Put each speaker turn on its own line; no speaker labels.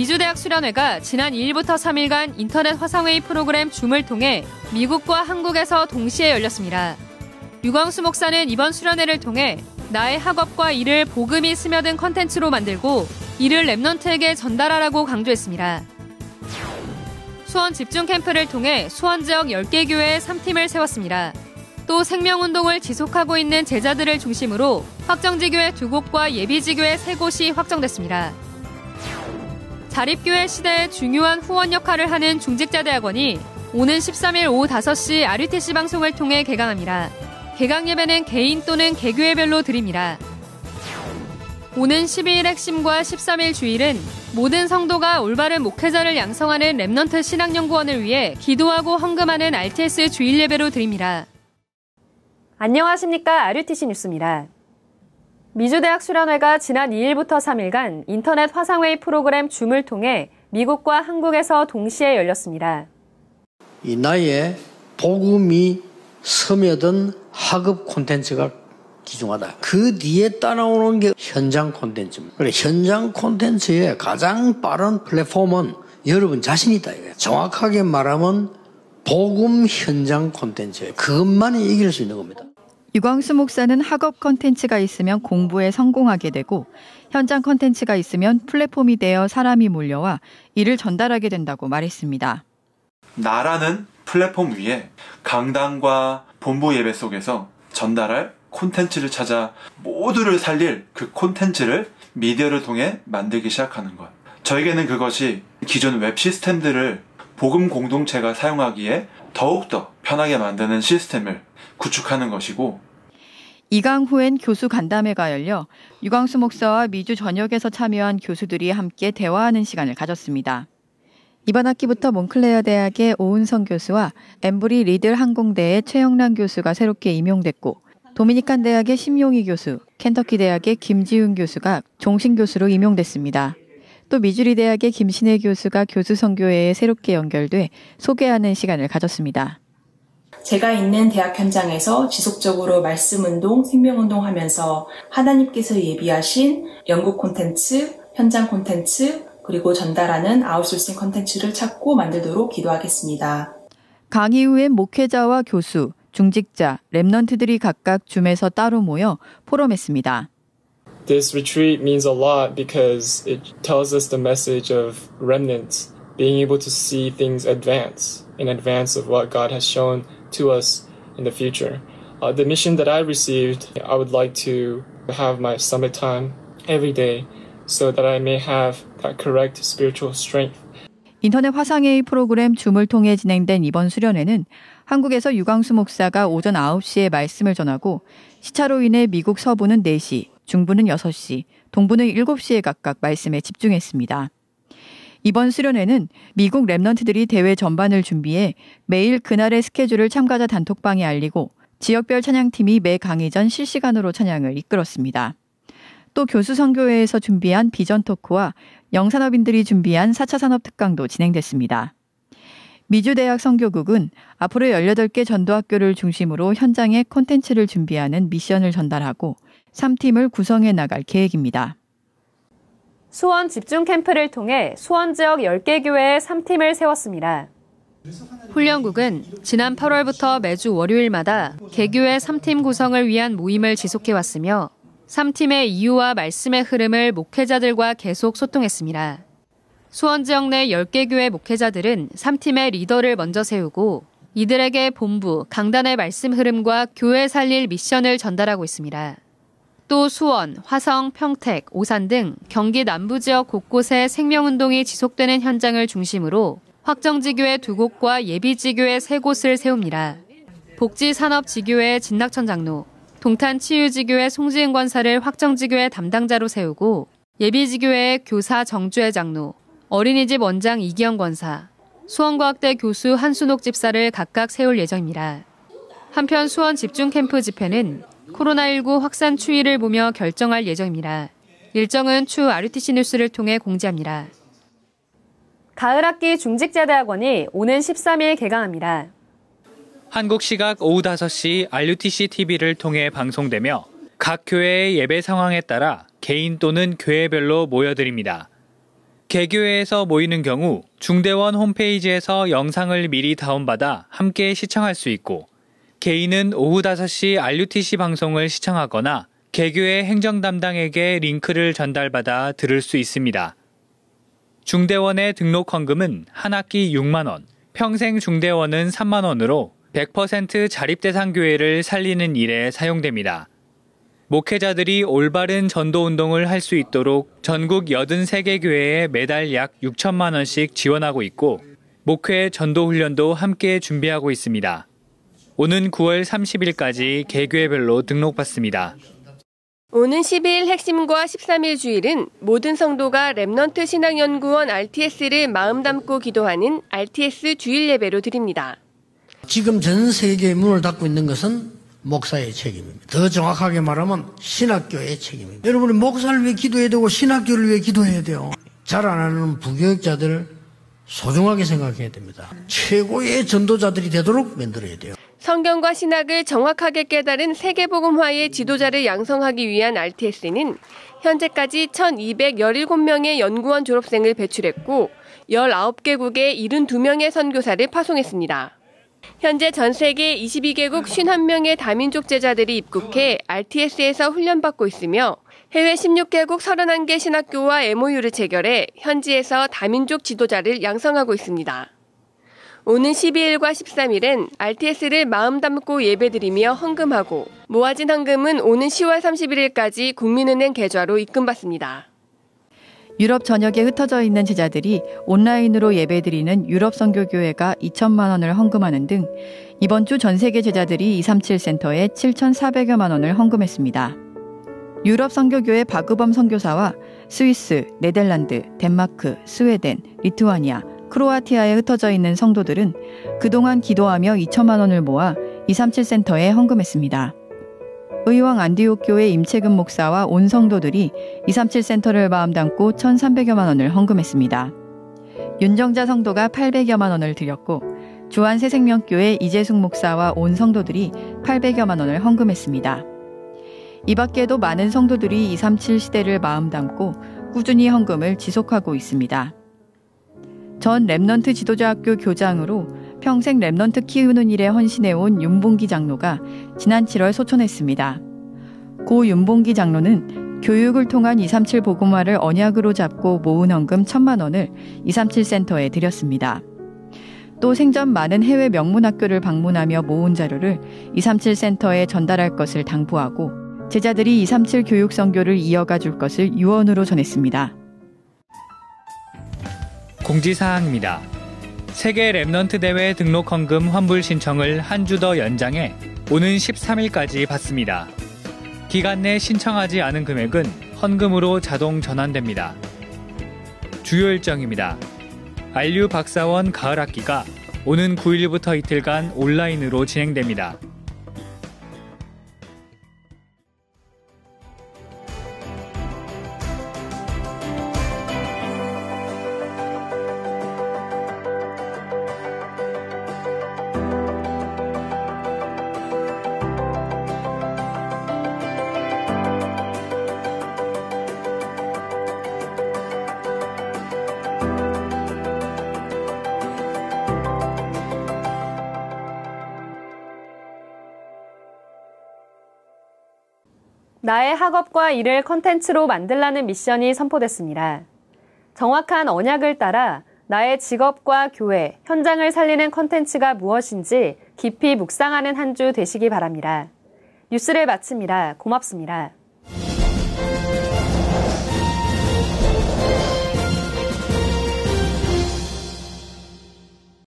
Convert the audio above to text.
미주대학 수련회가 지난 2일부터 3일간 인터넷 화상회의 프로그램 줌을 통해 미국과 한국에서 동시에 열렸습니다. 유광수 목사는 이번 수련회를 통해 나의 학업과 일을 복음이 스며든 컨텐츠로 만들고 이를 랩넌트에게 전달하라고 강조했습니다. 수원 집중 캠프를 통해 수원 지역 10개 교회에 3팀을 세웠습니다. 또 생명운동을 지속하고 있는 제자들을 중심으로 확정지교회 두 곳과 예비지교회 세 곳이 확정됐습니다. 자립교회 시대에 중요한 후원 역할을 하는 중직자대학원이 오는 13일 오후 5시 RUTC 방송을 통해 개강합니다. 개강 예배는 개인 또는 개교회별로 드립니다. 오는 12일 핵심과 13일 주일은 모든 성도가 올바른 목회자를 양성하는 Remnant 신학연구원을 위해 기도하고 헌금하는 RTS 주일 예배로 드립니다. 안녕하십니까. RUTC 뉴스입니다. 미주대학 수련회가 지난 2일부터 3일간 인터넷 화상회의 프로그램 줌을 통해 미국과 한국에서 동시에 열렸습니다.
이 나이에 복음이 스며든 학업 콘텐츠가 기중하다. 그 뒤에 따라오는 게 현장 콘텐츠입니다. 그래, 현장 콘텐츠의 가장 빠른 플랫폼은 여러분 자신 있다. 이거예요. 정확하게 말하면 복음 현장 콘텐츠예요. 그것만이 이길 수 있는 겁니다.
류광수 목사는 학업 컨텐츠가 있으면 공부에 성공하게 되고 현장 컨텐츠가 있으면 플랫폼이 되어 사람이 몰려와 이를 전달하게 된다고 말했습니다.
나라는 플랫폼 위에 강단과 본부 예배 속에서 전달할 콘텐츠를 찾아 모두를 살릴 그 콘텐츠를 미디어를 통해 만들기 시작하는 것. 저에게는 그것이 기존 웹 시스템들을 복음 공동체가 사용하기에 더욱더 편하게 만드는 시스템을 구축하는 것이고
이강 후엔 교수 간담회가 열려 유광수 목사와 미주 전역에서 참여한 교수들이 함께 대화하는 시간을 가졌습니다. 이번 학기부터 몬클레어 대학의 오은성 교수와 엠브리 리들 항공대의 최영란 교수가 새롭게 임용됐고 도미니칸 대학의 심용희 교수, 켄터키 대학의 김지훈 교수가 종신 교수로 임용됐습니다. 또 미주리 대학의 김신혜 교수가 교수 선교회에 새롭게 연결돼 소개하는 시간을 가졌습니다.
제가 있는 대학 현장에서 지속적으로 말씀 운동, 생명 운동 하면서 하나님께서 예비하신 연구 콘텐츠, 현장 콘텐츠, 그리고 전달하는 아웃소싱 콘텐츠를 찾고 만들도록 기도하겠습니다.
강의 후엔 목회자와 교수, 중직자, 랩넌트들이 각각 줌에서 따로 모여 포럼했습니다.
This retreat means a lot because it tells us the message of remnants being able to see things advance in advance of what God has shown to us in the future. Uh, the mission that I received, I would like to have my summit time every day so that I may have that correct spiritual strength.
인터넷 화상회의 프로그램 줌을 통해 진행된 이번 수련회는 한국에서 유광수 목사가 오전 9시에 말씀을 전하고 시차로 인해 미국 서부는 4시, 중부는 6시, 동부는 7시에 각각 말씀에 집중했습니다. 이번 수련회는 미국 랩넌트들이 대회 전반을 준비해 매일 그날의 스케줄을 참가자 단톡방에 알리고 지역별 찬양팀이 매 강의 전 실시간으로 찬양을 이끌었습니다. 또 교수 선교회에서 준비한 비전 토크와 영산업인들이 준비한 4차 산업 특강도 진행됐습니다. 미주대학 선교국은 앞으로 18개 전도학교를 중심으로 현장에 콘텐츠를 준비하는 미션을 전달하고 3팀을 구성해 나갈 계획입니다.
수원 집중 캠프를 통해 수원 지역 10개 교회에 3팀을 세웠습니다. 훈련국은 지난 8월부터 매주 월요일마다 개교회 3팀 구성을 위한 모임을 지속해왔으며 3팀의 이유와 말씀의 흐름을 목회자들과 계속 소통했습니다. 수원 지역 내 10개 교회 목회자들은 3팀의 리더를 먼저 세우고 이들에게 본부, 강단의 말씀 흐름과 교회 살릴 미션을 전달하고 있습니다. 또 수원, 화성, 평택, 오산 등 경기 남부 지역 곳곳에 생명운동이 지속되는 현장을 중심으로 확정지교회 두 곳과 예비지교회 세 곳을 세웁니다. 복지산업지교회 진낙천 장로, 동탄치유지교회 송지은 권사를 확정지교회 담당자로 세우고 예비지교회 교사 정주혜 장로, 어린이집 원장 이기영 권사, 수원과학대 교수 한순옥 집사를 각각 세울 예정입니다. 한편 수원 집중캠프 집회는 코로나19 확산 추이를 보며 결정할 예정입니다. 일정은 추후 RUTC 뉴스를 통해 공지합니다. 가을 학기 중직자대학원이 오는 13일 개강합니다.
한국 시각 오후 5시 RUTC TV를 통해 방송되며 각 교회의 예배 상황에 따라 개인 또는 교회별로 모여드립니다. 개교회에서 모이는 경우 중대원 홈페이지에서 영상을 미리 다운받아 함께 시청할 수 있고 개인은 오후 5시 RUTC 방송을 시청하거나 개교회 행정 담당에게 링크를 전달받아 들을 수 있습니다. 중대원의 등록 헌금은 한 학기 6만 원, 평생 중대원은 3만 원으로 100% 자립 대상 교회를 살리는 일에 사용됩니다. 목회자들이 올바른 전도 운동을 할 수 있도록 전국 83개 교회에 매달 약 6천만 원씩 지원하고 있고 목회 전도 훈련도 함께 준비하고 있습니다. 오는 9월 30일까지 개교회별로 등록받습니다.
오는 12일 핵심과 13일 주일은 모든 성도가 Remnant 신학연구원 RTS를 마음 담고 기도하는 RTS 주일 예배로 드립니다.
지금 전 세계의 문을 닫고 있는 것은 목사의 책임입니다. 더 정확하게 말하면 신학교의 책임입니다. 여러분이 목사를 위해 기도해야 되고 신학교를 위해 기도해야 돼요. 잘 안 하는 부교육자들 소중하게 생각해야 됩니다. 최고의 전도자들이 되도록 만들어야 돼요.
성경과 신학을 정확하게 깨달은 세계복음화의 지도자를 양성하기 위한 RTS는 현재까지 1,217명의 연구원 졸업생을 배출했고 19개국에 72명의 선교사를 파송했습니다. 현재 전 세계 22개국 51명의 다민족 제자들이 입국해 RTS에서 훈련받고 있으며 해외 16개국 31개 신학교와 MOU를 체결해 현지에서 다민족 지도자를 양성하고 있습니다. 오는 12일과 13일엔 RTS를 마음 담고 예배드리며 헌금하고 모아진 헌금은 오는 10월 31일까지 국민은행 계좌로 입금받습니다.
유럽 전역에 흩어져 있는 제자들이 온라인으로 예배드리는 유럽 선교교회가 2천만 원을 헌금하는 등 이번 주 전 세계 제자들이 237 센터에 7,400여만 원을 헌금했습니다. 유럽 선교교회 박우범 선교사와 스위스, 네덜란드, 덴마크, 스웨덴, 리투아니아, 크로아티아에 흩어져 있는 성도들은 그동안 기도하며 2천만 원을 모아 237 센터에 헌금했습니다. 의왕 안디옥 교회 임채근 목사와 온 성도들이 237 센터를 마음 담고 1,300여만 원을 헌금했습니다. 윤정자 성도가 800여만 원을 드렸고 주한 새생명교회 이재숙 목사와 온 성도들이 800여만 원을 헌금했습니다. 이 밖에도 많은 성도들이 237 시대를 마음 담고 꾸준히 헌금을 지속하고 있습니다. 전 Remnant 지도자학교 교장으로 평생 Remnant 키우는 일에 헌신해온 윤봉기 장로가 지난 7월 소천했습니다. 고 윤봉기 장로는 교육을 통한 237 복음화를 언약으로 잡고 모은 헌금 1천만 원을 237 센터에 드렸습니다. 또 생전 많은 해외 명문 학교를 방문하며 모은 자료를 237 센터에 전달할 것을 당부하고 제자들이 237 교육 선교를 이어가 줄 것을 유언으로 전했습니다.
공지사항입니다. 세계 Remnant 대회 등록 헌금 환불 신청을 한 주 더 연장해 오는 13일까지 받습니다. 기간 내 신청하지 않은 금액은 헌금으로 자동 전환됩니다. 주요 일정입니다. 안류 박사원 가을 학기가 오는 9일부터 이틀간 온라인으로 진행됩니다.
나의 학업과 일을 컨텐츠로 만들라는 미션이 선포됐습니다. 정확한 언약을 따라 나의 직업과 교회, 현장을 살리는 컨텐츠가 무엇인지 깊이 묵상하는 한 주 되시기 바랍니다. 뉴스를 마칩니다. 고맙습니다.